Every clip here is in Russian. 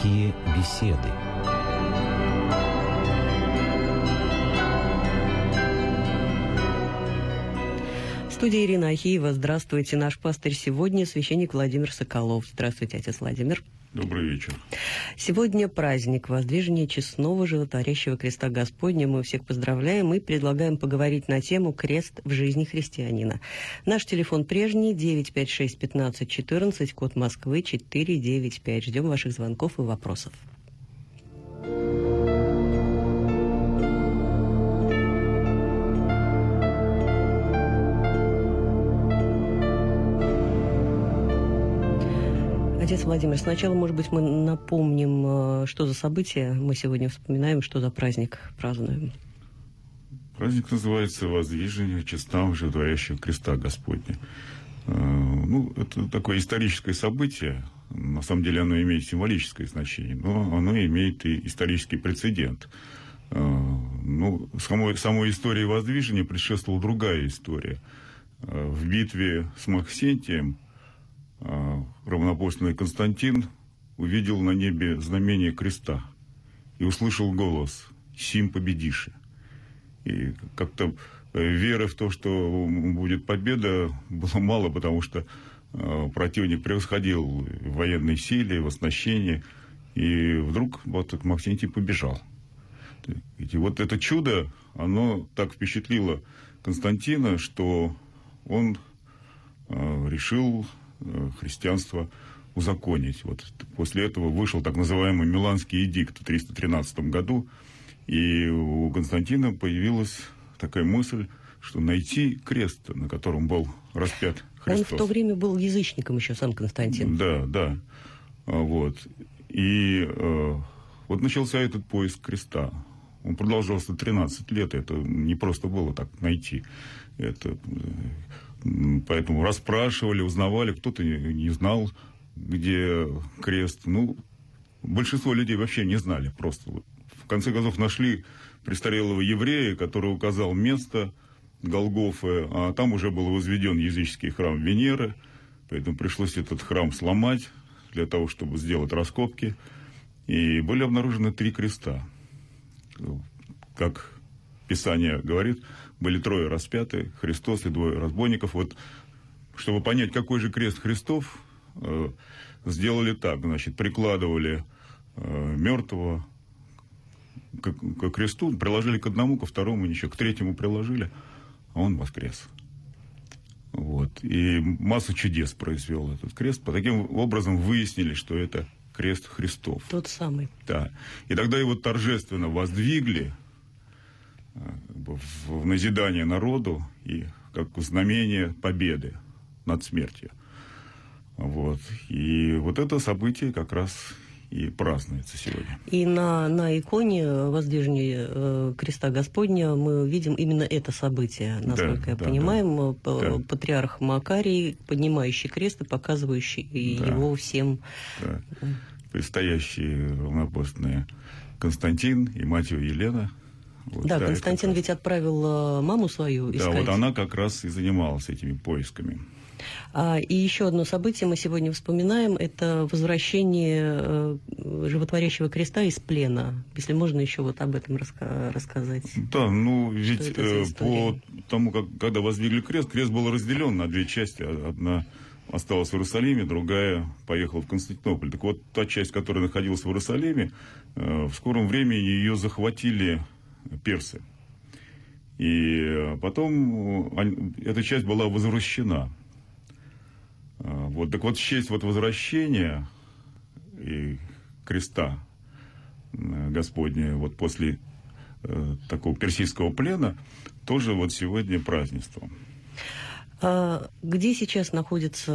Светские беседы. студии Ирина Ахиева. Здравствуйте. Наш пастырь сегодня священник Владимир Соколов. Здравствуйте, отец Владимир. Добрый вечер. Сегодня праздник воздвижения честного животворящего креста Господня. Мы всех поздравляем и предлагаем поговорить на тему «Крест в жизни христианина». Наш телефон прежний 956 15 14, код Москвы 495. Ждем ваших звонков и вопросов. Отец Владимир, сначала, может быть, мы напомним, э, что за событие мы сегодня вспоминаем, что за праздник празднуем. Праздник называется «Воздвижение честного животворящего креста Господня». Э, ну, это такое историческое событие. На самом деле оно имеет символическое значение, но оно имеет и исторический прецедент. Э, ну, самой, самой истории воздвижения предшествовала другая история. В битве с Максентием – равнопостный Константин увидел на небе знамение креста и услышал голос «Сим победиши». И как-то э, веры в то, что будет победа, было мало, потому что э, противник превосходил в военной силе, в оснащении. И вдруг вот Максентий побежал. И вот это чудо, оно так впечатлило Константина, что он э, решил христианство узаконить. Вот после этого вышел так называемый Миланский эдикт в 313 году, и у Константина появилась такая мысль, что найти крест, на котором был распят Христос. Он в то время был язычником еще, сам Константин. Да, да. А, вот. И э, вот начался этот поиск креста. Он продолжался 13 лет, это не просто было так найти. Это Поэтому расспрашивали, узнавали, кто-то не, знал, где крест. Ну, большинство людей вообще не знали просто. В конце концов нашли престарелого еврея, который указал место Голгофы, а там уже был возведен языческий храм Венеры, поэтому пришлось этот храм сломать для того, чтобы сделать раскопки. И были обнаружены три креста. Как Писание говорит, были трое распяты, Христос и двое разбойников. Вот, чтобы понять, какой же крест Христов, э, сделали так, значит, прикладывали э, мертвого к, к кресту, приложили к одному, ко второму ничего, к третьему приложили, а он воскрес. Вот. И массу чудес произвел этот крест. По таким образом выяснили, что это крест Христов. Тот самый. Да. И тогда его торжественно воздвигли, в назидание народу и как знамение победы над смертью. Вот. И вот это событие как раз и празднуется сегодня. И на, на иконе воздвижения э, креста Господня мы видим именно это событие, насколько да, я да, понимаю. Да. Патриарх Макарий, поднимающий крест и показывающий да, его всем. Да. Предстоящие равнопостные Константин и мать его Елена вот, да, да, Константин ведь отправил э, маму свою искать. Да, вот она как раз и занималась этими поисками. А, и еще одно событие мы сегодня вспоминаем, это возвращение э, животворящего креста из плена. Если можно еще вот об этом раска- рассказать. Да, ну ведь э, по тому, как, когда воздвигли крест, крест был разделен на две части. Одна осталась в Иерусалиме, другая поехала в Константинополь. Так вот, та часть, которая находилась в Иерусалиме, э, в скором времени ее захватили персы. И потом эта часть была возвращена. А, вот, так вот, в честь вот возвращения и креста Господня вот после э, такого персидского плена тоже вот сегодня празднество. А где сейчас находятся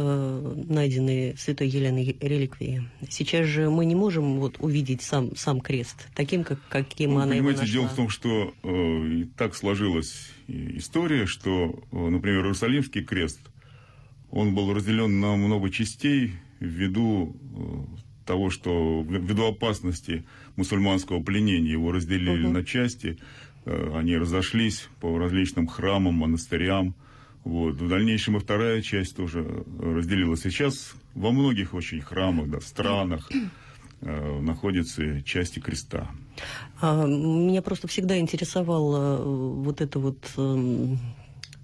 найденные святой Елены реликвии? Сейчас же мы не можем вот увидеть сам, сам крест, таким, как, каким ну, она понимаете, его нашла. дело в том, что э, так сложилась история, что, э, например, Иерусалимский крест, он был разделен на много частей ввиду э, того, что ввиду опасности мусульманского пленения его разделили угу. на части, э, они разошлись по различным храмам, монастырям, вот. В дальнейшем и вторая часть тоже разделилась. Сейчас во многих очень храмах, да, странах, э, находятся части креста. А, меня просто всегда интересовала вот эта вот э,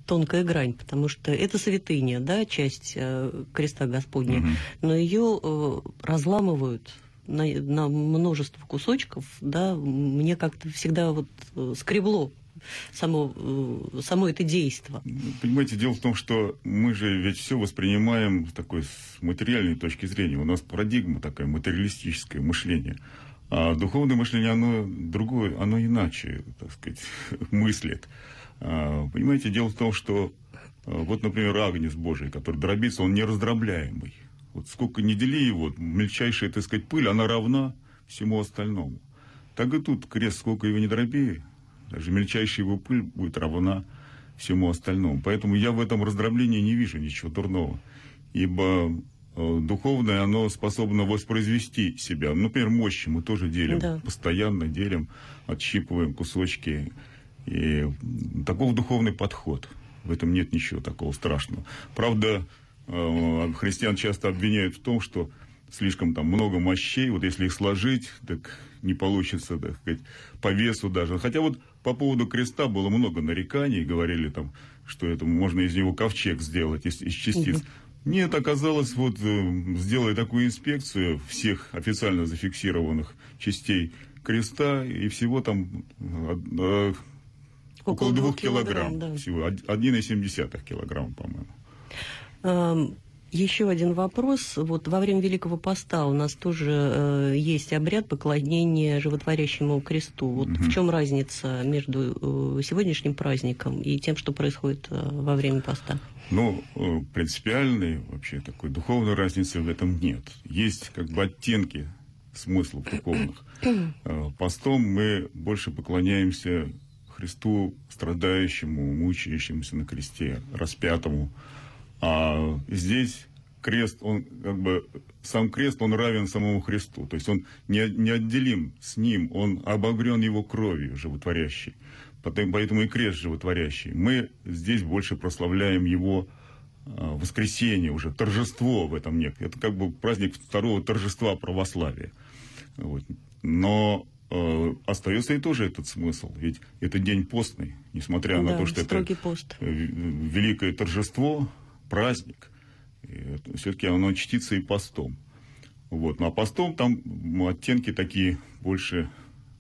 тонкая грань, потому что это святыня, да, часть э, креста Господня, угу. но ее э, разламывают на, на множество кусочков, да, мне как-то всегда вот э, скребло само, само это действие. Понимаете, дело в том, что мы же ведь все воспринимаем такой с материальной точки зрения. У нас парадигма такая, материалистическое мышление. А духовное мышление, оно другое, оно иначе, так сказать, мыслит. А, понимаете, дело в том, что а, вот, например, Агнец Божий, который дробится, он не раздробляемый. Вот сколько не дели его, мельчайшая, так сказать, пыль, она равна всему остальному. Так и тут крест, сколько его не дроби, даже мельчайшая его пыль будет равна всему остальному. Поэтому я в этом раздроблении не вижу ничего дурного. Ибо э, духовное, оно способно воспроизвести себя. Например, мощи мы тоже делим, да. постоянно делим, отщипываем кусочки. И таков духовный подход. В этом нет ничего такого страшного. Правда, э, христиан часто обвиняют в том, что слишком там много мощей, вот если их сложить, так не получится, так сказать, по весу даже. Хотя вот по поводу креста было много нареканий, говорили там, что это можно из него ковчег сделать, из, из частиц. Угу. Нет, оказалось, вот э, сделали такую инспекцию всех официально зафиксированных частей креста, и всего там э, э, около, около двух килограмм, килограмм да. всего, 1,7 килограмм, по-моему. Еще один вопрос. Вот во время Великого Поста у нас тоже э, есть обряд поклонения животворящему кресту. Вот угу. в чем разница между э, сегодняшним праздником и тем, что происходит э, во время поста? Ну, э, принципиальной вообще такой духовной разницы в этом нет. Есть как бы оттенки смыслов духовных. Э, постом мы больше поклоняемся Христу, страдающему, мучающемуся на кресте, распятому. А здесь крест, он как бы, сам крест, он равен самому Христу. То есть он не, неотделим с ним, он обогрен его кровью животворящей. Поэтому и крест животворящий. Мы здесь больше прославляем его а, воскресенье уже, торжество в этом нет. Это как бы праздник второго торжества православия. Вот. Но э, остается и тоже этот смысл. Ведь это день постный, несмотря да, на то, что это пост. великое торжество, праздник. Все-таки оно чтится и постом. Вот. Ну а постом там оттенки такие больше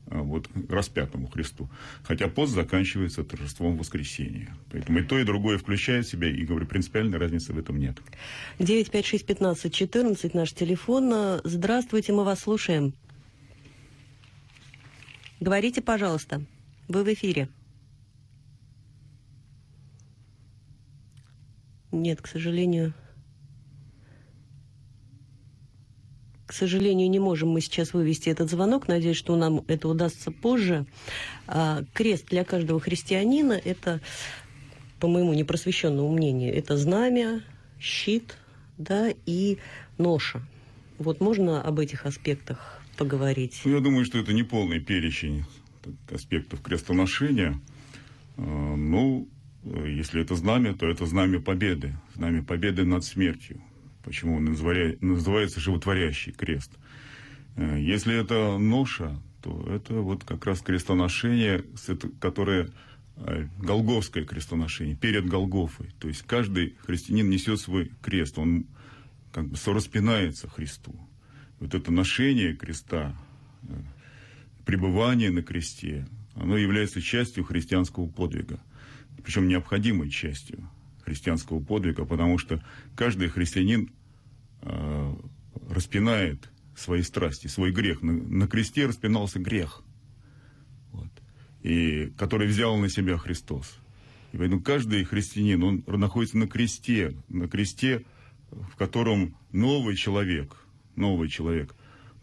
а, вот, распятому Христу. Хотя пост заканчивается торжеством воскресения. Поэтому и то, и другое включает в себя, и, говорю, принципиальной разницы в этом нет. 956-15-14, наш телефон. Здравствуйте, мы вас слушаем. Говорите, пожалуйста. Вы в эфире. Нет, к сожалению. К сожалению, не можем мы сейчас вывести этот звонок. Надеюсь, что нам это удастся позже. А, крест для каждого христианина – это, по моему непросвещенному мнению, это знамя, щит да, и ноша. Вот можно об этих аспектах поговорить? Ну, я думаю, что это не полный перечень аспектов крестоношения. А, ну, если это знамя, то это знамя победы, знамя победы над смертью. Почему он называется животворящий крест. Э, если это ноша, то это вот как раз крестоношение, которое э, Голговское крестоношение, перед Голгофой. То есть каждый христианин несет свой крест, он как бы сораспинается Христу. Вот это ношение креста, э, пребывание на кресте, оно является частью христианского подвига причем необходимой частью христианского подвига, потому что каждый христианин э, распинает свои страсти, свой грех. На, на кресте распинался грех, вот, и, который взял на себя Христос. И поэтому каждый христианин, он находится на кресте, на кресте, в котором новый человек, новый человек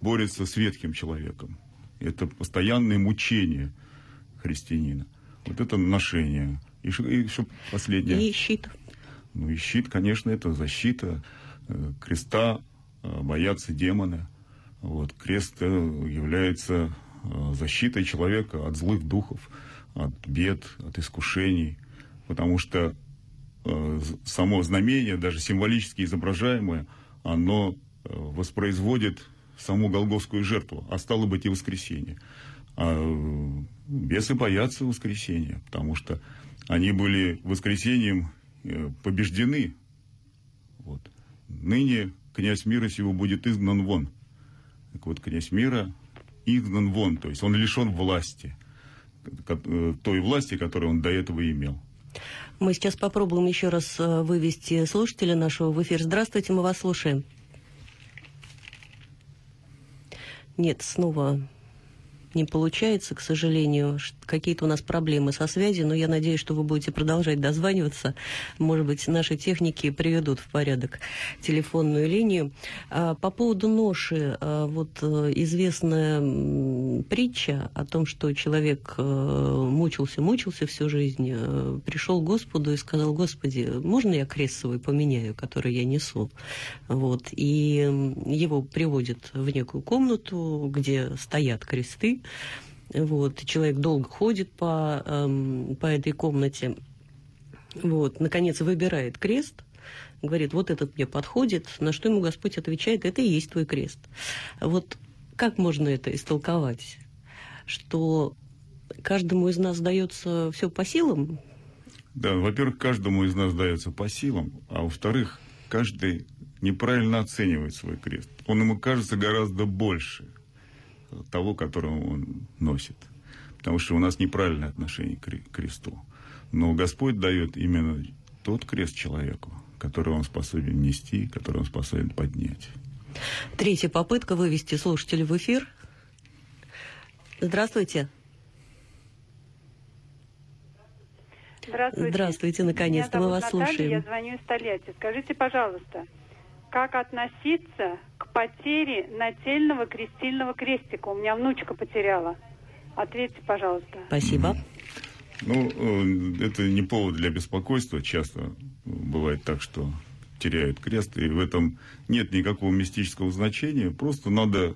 борется с ветхим человеком. Это постоянное мучение христианина. Вот это ношение. И, и что последнее? И щит. Ну и щит, конечно, это защита э, креста, э, боятся демоны. Вот, крест э, является защитой человека от злых духов, от бед, от искушений. Потому что само знамение, даже символически изображаемое, оно воспроизводит саму Голговскую жертву, а стало быть и воскресение. А бесы боятся воскресения, потому что они были воскресением э, побеждены. Вот. Ныне князь мира сего будет изгнан вон. Так вот, князь мира изгнан вон, то есть он лишен власти, э, той власти, которую он до этого имел. Мы сейчас попробуем еще раз вывести слушателя нашего в эфир. Здравствуйте, мы вас слушаем. Нет, снова не получается, к сожалению. Какие-то у нас проблемы со связью, но я надеюсь, что вы будете продолжать дозваниваться. Может быть, наши техники приведут в порядок телефонную линию. А, по поводу ноши, а, вот э, известная притча о том, что человек э, мучился, мучился всю жизнь, э, пришел к Господу и сказал, Господи, можно я крест свой поменяю, который я несу? Вот. И его приводят в некую комнату, где стоят кресты, вот, человек долго ходит по, эм, по этой комнате. Вот, наконец выбирает крест, говорит, вот этот мне подходит, на что ему Господь отвечает, это и есть твой крест. Вот как можно это истолковать? Что каждому из нас дается все по силам? Да, во-первых, каждому из нас дается по силам, а во-вторых, каждый неправильно оценивает свой крест. Он ему кажется гораздо больше – того, которого он носит. Потому что у нас неправильное отношение к кресту. Но Господь дает именно тот крест человеку, который он способен нести, который он способен поднять. Третья попытка вывести слушателя в эфир. Здравствуйте. Здравствуйте. Здравствуйте, наконец-то мы вас Наталья, слушаем. Я звоню из Тольятти. Скажите, пожалуйста, как относиться к потере нательного крестильного крестика? У меня внучка потеряла. Ответьте, пожалуйста. Спасибо. Ну, э, это не повод для беспокойства. Часто бывает так, что теряют крест, и в этом нет никакого мистического значения. Просто надо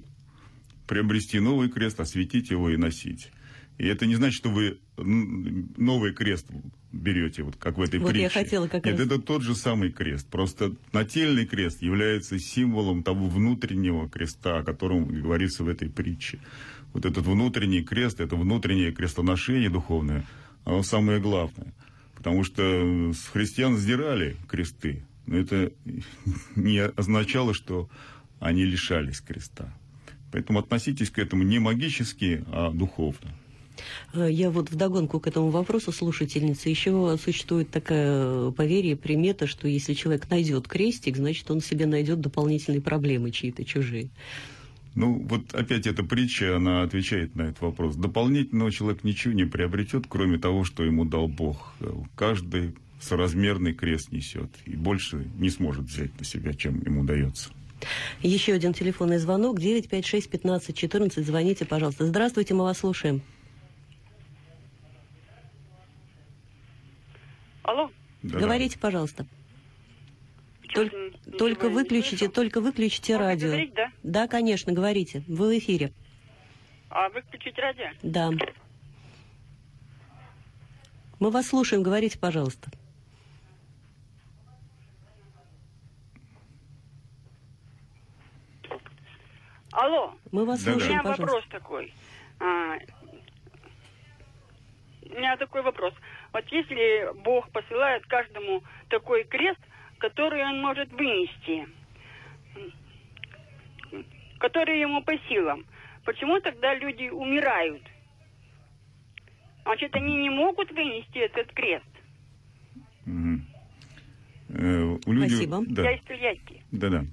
приобрести новый крест, осветить его и носить. И это не значит, что вы новый крест берете, вот как в этой вот притче. Я хотела как Нет, раз... это тот же самый крест. Просто нательный крест является символом того внутреннего креста, о котором говорится в этой притче. Вот этот внутренний крест, это внутреннее крестоношение духовное, оно самое главное. Потому что с христиан сдирали кресты, но это не означало, что они лишались креста. Поэтому относитесь к этому не магически, а духовно. Э, я вот вдогонку к этому вопросу слушательницы. Еще существует такая поверье, примета, что если человек найдет крестик, значит, он себе найдет дополнительные проблемы чьи-то чужие. Ну, вот опять эта притча, она отвечает на этот вопрос. Дополнительного человек ничего не приобретет, кроме того, что ему дал Бог. Каждый соразмерный крест несет и больше не сможет взять на себя, чем ему дается. Еще один телефонный звонок 956 15 14. Звоните, пожалуйста. Здравствуйте, мы вас слушаем. Алло. Да. Говорите, пожалуйста. Только, только выключите, только выключите Можно радио. Говорить, да? да, конечно, говорите. Вы в эфире. А выключить радио? Да. Мы вас слушаем, говорите, пожалуйста. Алло. Мы вас. У слушаем, меня пожалуйста. вопрос такой. А, у меня такой вопрос. Вот если Бог посылает каждому такой крест, который он может вынести, который ему по силам, почему тогда люди умирают? Значит, они не могут вынести этот крест. Мгм. Э, у людей- Спасибо. Да. Я из Тольятти. Да-да.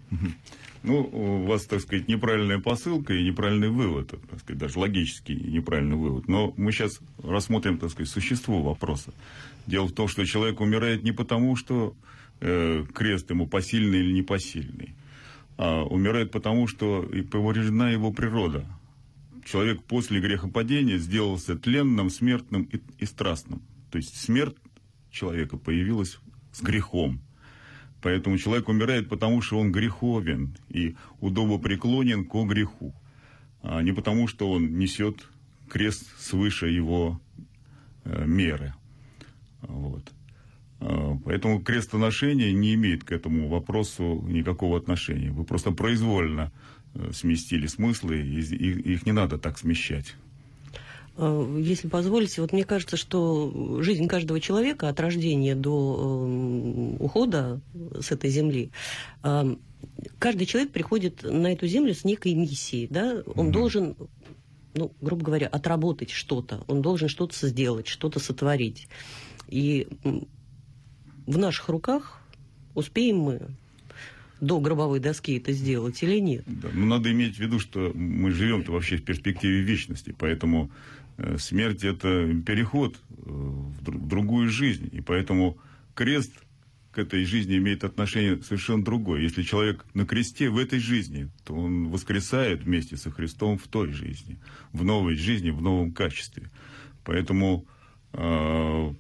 Ну, у вас, так сказать, неправильная посылка и неправильный вывод, так сказать, даже логический неправильный вывод. Но мы сейчас рассмотрим, так сказать, существо вопроса. Дело в том, что человек умирает не потому, что э, крест ему посильный или непосильный, а умирает потому, что и повреждена его природа. Человек после грехопадения сделался тленным, смертным и, и страстным. То есть смерть человека появилась с грехом. Поэтому человек умирает, потому что он греховен и удобопреклонен ко греху, а не потому, что он несет крест свыше его э, меры. Вот. А, Поэтому крестоношение не имеет к этому вопросу никакого отношения. Вы просто произвольно э, сместили смыслы, и их не надо так смещать. А, если позволите, вот мне кажется, что жизнь каждого человека от рождения до эм, ухода с этой земли, каждый человек приходит на эту землю с некой миссией, да, он mm-hmm. должен ну, грубо говоря, отработать что-то. Он должен что-то сделать, что-то сотворить. И в наших руках успеем мы до гробовой доски это сделать или нет. Да, но надо иметь в виду, что мы живем-то вообще в перспективе вечности, поэтому э, смерть это переход э, в другую жизнь, и поэтому крест к этой жизни имеет отношение совершенно другое. Если человек на кресте в этой жизни, то он воскресает вместе со Христом в той жизни, в новой жизни, в новом качестве. Поэтому э,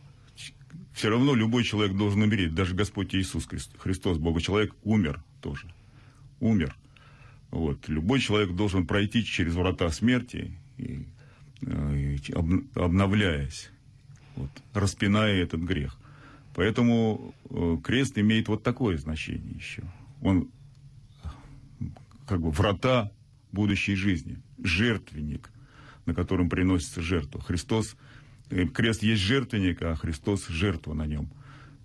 все равно любой человек должен умереть. Даже Господь Иисус Христос, Бога человек, умер тоже. Умер. Вот. Любой человек должен пройти через врата смерти, э, и обновляясь, вот, распиная этот грех. Поэтому э, крест имеет вот такое значение еще. Он как бы врата будущей жизни, жертвенник, на котором приносится жертва. Христос, э, крест есть жертвенник, а Христос жертва на нем.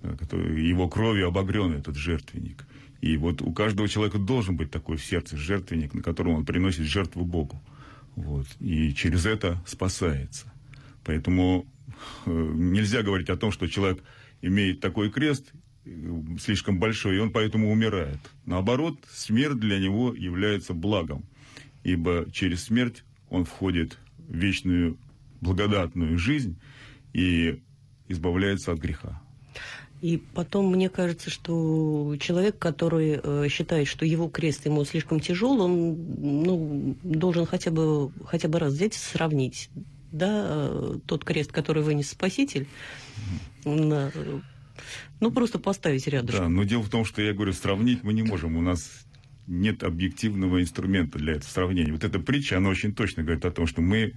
Э, его кровью обогрен этот жертвенник. И вот у каждого человека должен быть такой в сердце жертвенник, на котором он приносит жертву Богу. Вот. И через это спасается. Поэтому нельзя говорить о том, что человек имеет такой крест, слишком большой, и он поэтому умирает. Наоборот, смерть для него является благом, ибо через смерть он входит в вечную благодатную жизнь и избавляется от греха. И потом мне кажется, что человек, который э, считает, что его крест ему слишком тяжел, он ну, должен хотя бы, хотя бы раз взять и сравнить да, э, тот крест, который вынес Спаситель, на, ну, просто поставить рядом. Да, но дело в том, что я говорю, сравнить мы не можем. У нас нет объективного инструмента для этого сравнения. Вот эта притча, она очень точно говорит о том, что мы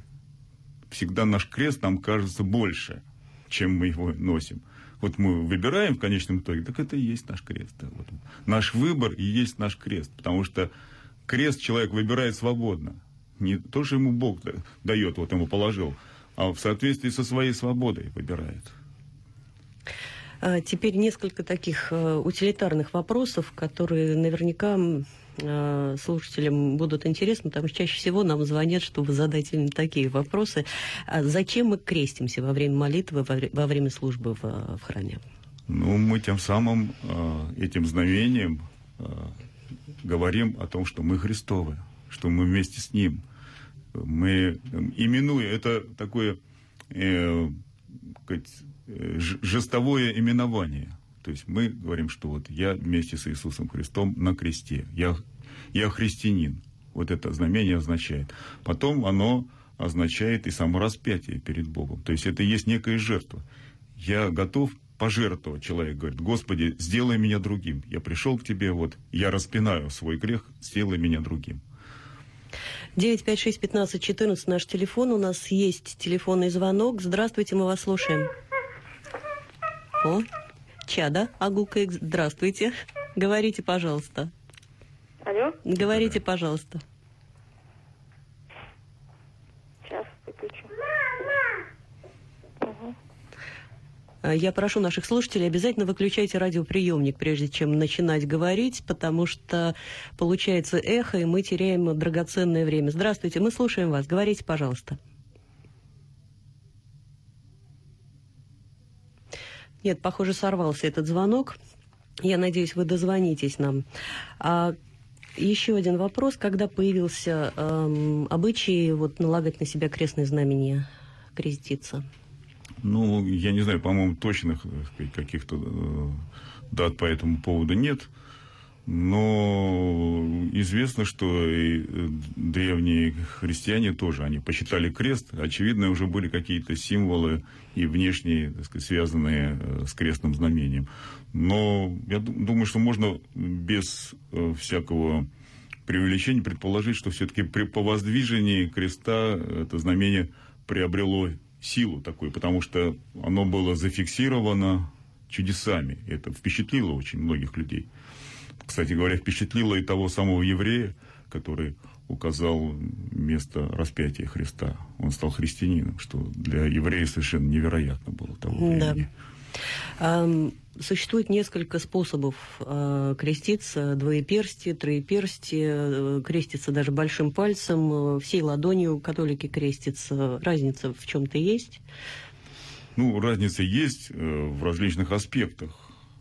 всегда наш крест нам кажется больше, чем мы его носим. Вот мы выбираем в конечном итоге, так это и есть наш крест. Вот. Наш выбор и есть наш крест, потому что крест человек выбирает свободно. Не то, что ему Бог дает, вот ему положил, а в соответствии со своей свободой выбирает. А, теперь несколько таких э, утилитарных вопросов, которые наверняка э, слушателям будут интересны, потому что чаще всего нам звонят, чтобы задать именно такие вопросы. А зачем мы крестимся во время молитвы, во время службы в, в храме? Ну, мы тем самым, э, этим знамением говорим о том, что мы Христовы, что мы вместе с Ним. Мы, именуя, это такое э, Э, жестовое именование. То есть мы говорим, что вот я вместе с Иисусом Христом на кресте. Я, я христианин. Вот это знамение означает. Потом оно означает и само распятие перед Богом. То есть это есть некая жертва. Я готов пожертвовать. Человек говорит, Господи, сделай меня другим. Я пришел к Тебе, вот я распинаю свой грех, сделай меня другим. 956-15-14 наш телефон. У нас есть телефонный звонок. Здравствуйте, мы вас слушаем. О, Чада Агукаек, здравствуйте. Говорите, пожалуйста. Алло? Говорите, пожалуйста. Сейчас выключу. Я прошу наших слушателей, обязательно выключайте радиоприемник, прежде чем начинать говорить, потому что получается эхо, и мы теряем драгоценное время. Здравствуйте, мы слушаем вас. Говорите, пожалуйста. Нет, похоже, сорвался этот звонок. Я надеюсь, вы дозвонитесь нам. А еще один вопрос. Когда появился эм, обычай вот, налагать на себя крестное знамение, креститься? Ну, я не знаю, по-моему, точных каких-то э, дат по этому поводу нет. Но известно, что и э, древние христиане тоже, они посчитали крест. Очевидно, уже были какие-то символы и внешние, так сказать, связанные э, с крестным знамением. Но я думаю, что можно без э, всякого преувеличения предположить, что все-таки при, по воздвижении креста это знамение приобрело силу такую, потому что оно было зафиксировано чудесами. Это впечатлило очень многих людей кстати говоря, впечатлило и того самого еврея, который указал место распятия Христа. Он стал христианином, что для еврея совершенно невероятно было того времени. Да. Существует несколько способов э, креститься. Двоеперстие, троеперстие, э, креститься даже большим пальцем, э, всей ладонью католики крестятся. Разница в чем-то есть? Ну, разница есть в различных аспектах.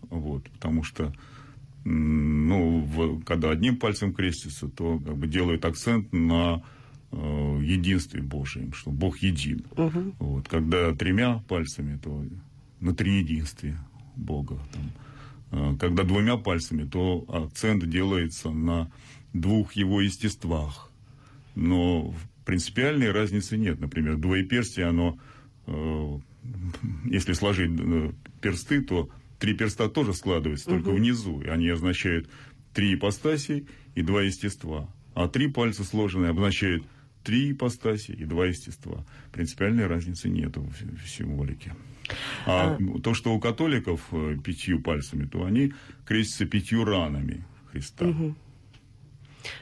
Вот, потому что ну, в, когда одним пальцем крестится, то как бы делает акцент на э, единстве Божьем, что Бог един. Угу. Вот, когда тремя пальцами, то на триединстве Бога. Там. Э, когда двумя пальцами, то акцент делается на двух его естествах. Но принципиальной разницы нет. Например, двоеперстие, оно, э, если сложить э, персты, то три перста тоже складываются, угу. только внизу. И они означают три ипостаси и два естества. А три пальца сложенные обозначают три ипостаси и два естества. Принципиальной разницы нет в символике. А, а то, что у католиков э, пятью пальцами, то они крестятся пятью ранами Христа. Угу.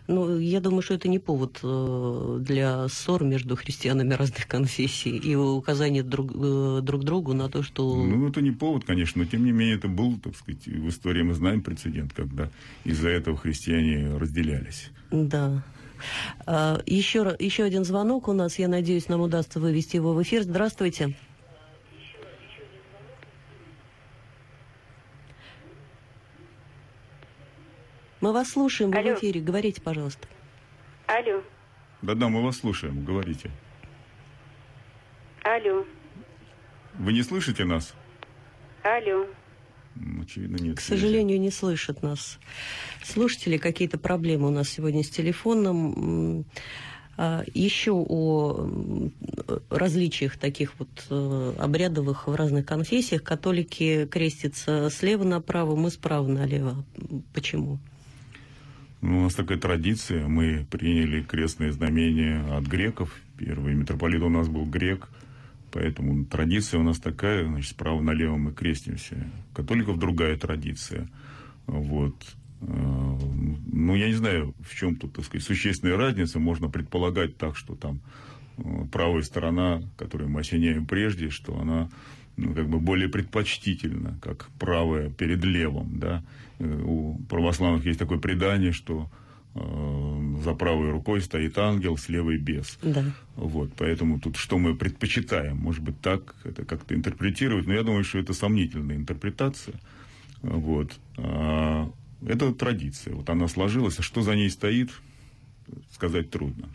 Ну, я думаю, что это не повод э, для ссор между христианами разных конфессий и указания друг, э, друг другу на то, что... Ну, это не повод, конечно, но тем не менее это был, так сказать, в истории мы знаем прецедент, когда из-за этого христиане разделялись. Да. А, еще, еще один звонок у нас. Я надеюсь, нам удастся вывести его в эфир. Здравствуйте. Мы вас слушаем, вы Алло. в эфире. Говорите, пожалуйста. Алло. Да-да, мы вас слушаем. Говорите. Алло. Вы не слышите нас? Алло. Очевидно, нет. К сожалению, не слышат нас. Слушатели, какие-то проблемы у нас сегодня с телефоном. А, Еще о различиях таких вот э, обрядовых в разных конфессиях. Католики крестятся слева направо, мы справа налево. Почему? Ну, у нас такая традиция. Мы приняли крестное знамение от греков. Первый митрополит у нас был грек. Поэтому традиция у нас такая, значит, справа налево мы крестимся. Католиков другая традиция. Вот. Э, ну, я не знаю, в чем тут, так сказать, существенная разница. Можно предполагать так, что там э, правая сторона, которую мы осеняем прежде, что она ну, как бы более предпочтительно, как правое перед левым, да. Э, у православных есть такое предание, что э, за правой рукой стоит ангел, с левой бес. Да. Вот, поэтому тут что мы предпочитаем? Может быть, так это как-то интерпретировать, но я думаю, что это сомнительная интерпретация. Вот. А, это традиция. Вот она сложилась, а что за ней стоит, сказать трудно.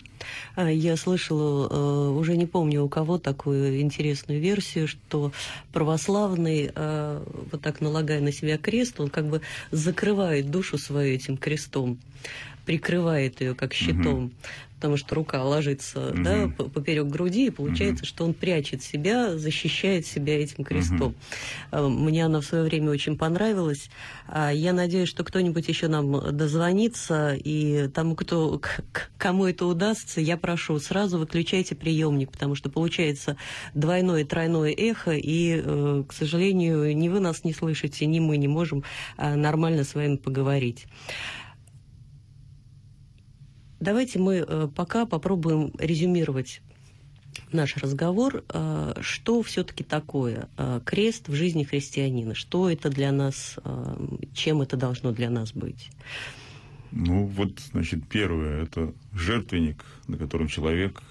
А, я слышала, э, уже не помню у кого, такую интересную версию, что православный, э, вот так налагая на себя крест, он как бы закрывает душу свою этим крестом прикрывает ее как щитом. Угу потому что рука ложится угу. да, поперек груди, и получается, угу. что он прячет себя, защищает себя этим крестом. Угу. Мне она в свое время очень понравилась. А я надеюсь, что кто-нибудь еще нам дозвонится, и тому, кто, кому это удастся, я прошу, сразу выключайте приемник, потому что получается двойное, тройное эхо, и, э, к сожалению, ни вы нас не слышите, ни мы не можем а, нормально с вами поговорить. Давайте мы э, пока попробуем резюмировать наш разговор, э, что все-таки такое э, крест в жизни христианина, что это для нас, чем это должно для нас быть. Ну вот, значит, первое, это жертвенник, на котором человек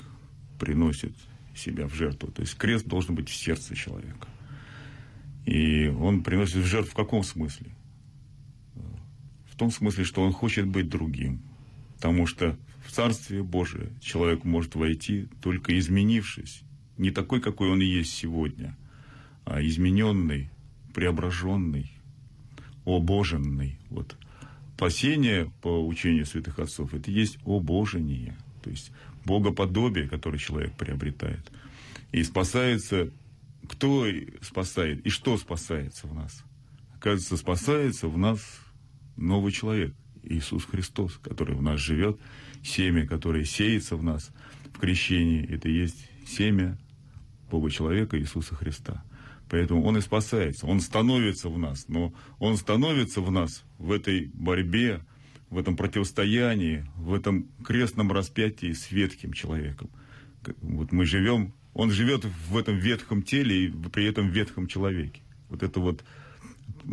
приносит себя в жертву. То есть крест должен быть в сердце человека. И он приносит в жертву в каком смысле? В том смысле, что он хочет быть другим. Потому что в Царствие Божие человек может войти, только изменившись. Не такой, какой он и есть сегодня, а измененный, преображенный, обоженный. Вот. Спасение по учению святых отцов – это есть обожение, то есть богоподобие, которое человек приобретает. И спасается, кто спасает и что спасается в нас? Оказывается, спасается в нас новый человек – Иисус Христос, который в нас живет, семя, которое сеется в нас в крещении, это есть семя Бога человека Иисуса Христа. Поэтому Он и спасается, Он становится в нас, но Он становится в нас в этой борьбе в этом противостоянии, в этом крестном распятии с ветхим человеком. Вот мы живем, он живет в этом ветхом теле и при этом ветхом человеке. Вот это вот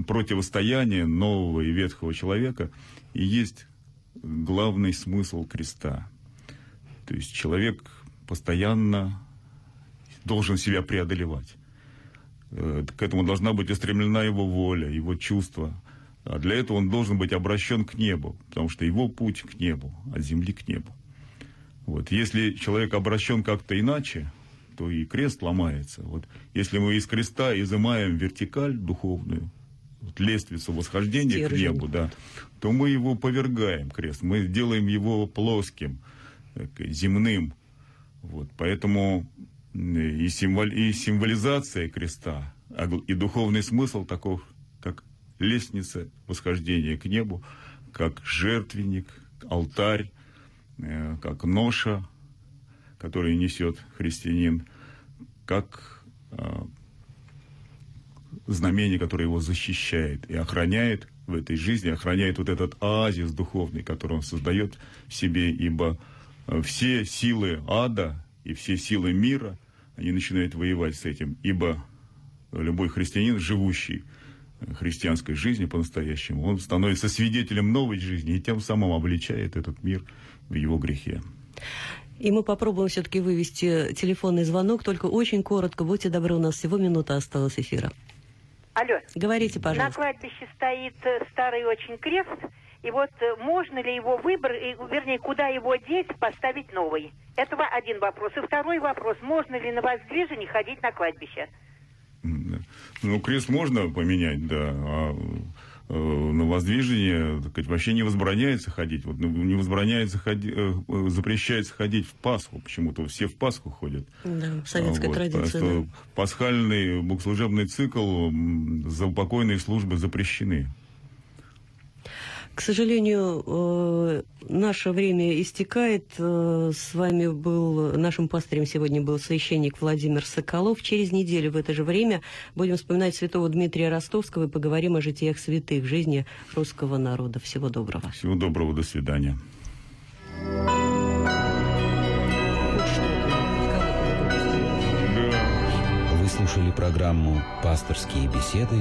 противостояние нового и ветхого человека и есть главный смысл креста. То есть человек постоянно должен себя преодолевать. Э, к этому должна быть устремлена его воля, его чувства. А для этого он должен быть обращен к небу, потому что его путь к небу, от земли к небу. Вот. Если человек обращен как-то иначе, то и крест ломается. Вот. Если мы из креста изымаем вертикаль духовную, лестницу восхождения Стержень. к небу, да, то мы его повергаем, крест. Мы делаем его плоским, земным. Вот. Поэтому и, символ, и символизация креста, а и духовный смысл таков, как лестница восхождения к небу, как жертвенник, алтарь, э, как ноша, который несет христианин, как э, знамение, которое его защищает и охраняет в этой жизни, охраняет вот этот оазис духовный, который он создает в себе, ибо э, все силы ада и все силы мира – они начинают воевать с этим, ибо любой христианин, живущий христианской жизнью по-настоящему, он становится свидетелем новой жизни и тем самым обличает этот мир в его грехе. И мы попробуем все-таки вывести телефонный звонок, только очень коротко. Будьте добры, у нас всего минута осталась эфира. Алло. Говорите, пожалуйста. На кладбище стоит э, старый очень крест. И вот э, можно ли его выбрать, вернее, куда его деть, поставить новый? Это один вопрос. И второй вопрос. Можно ли на воздвижении ходить на кладбище? Ну, крест можно поменять, да. А э, на воздвижение так сказать, вообще не возбраняется ходить. Вот ну, не возбраняется ходить, э, запрещается ходить в Пасху. Почему-то все в Пасху ходят. Да, советская вот, традиция. Да. Пасхальный богослужебный цикл за упокойные службы запрещены. К сожалению, э, наше время истекает. Э, с вами был, нашим пастырем сегодня был священник Владимир Соколов. Через неделю в это же время будем вспоминать святого Дмитрия Ростовского и поговорим о житиях святых, жизни русского народа. Всего доброго. Всего доброго, до свидания. Вы слушали программу «Пасторские беседы»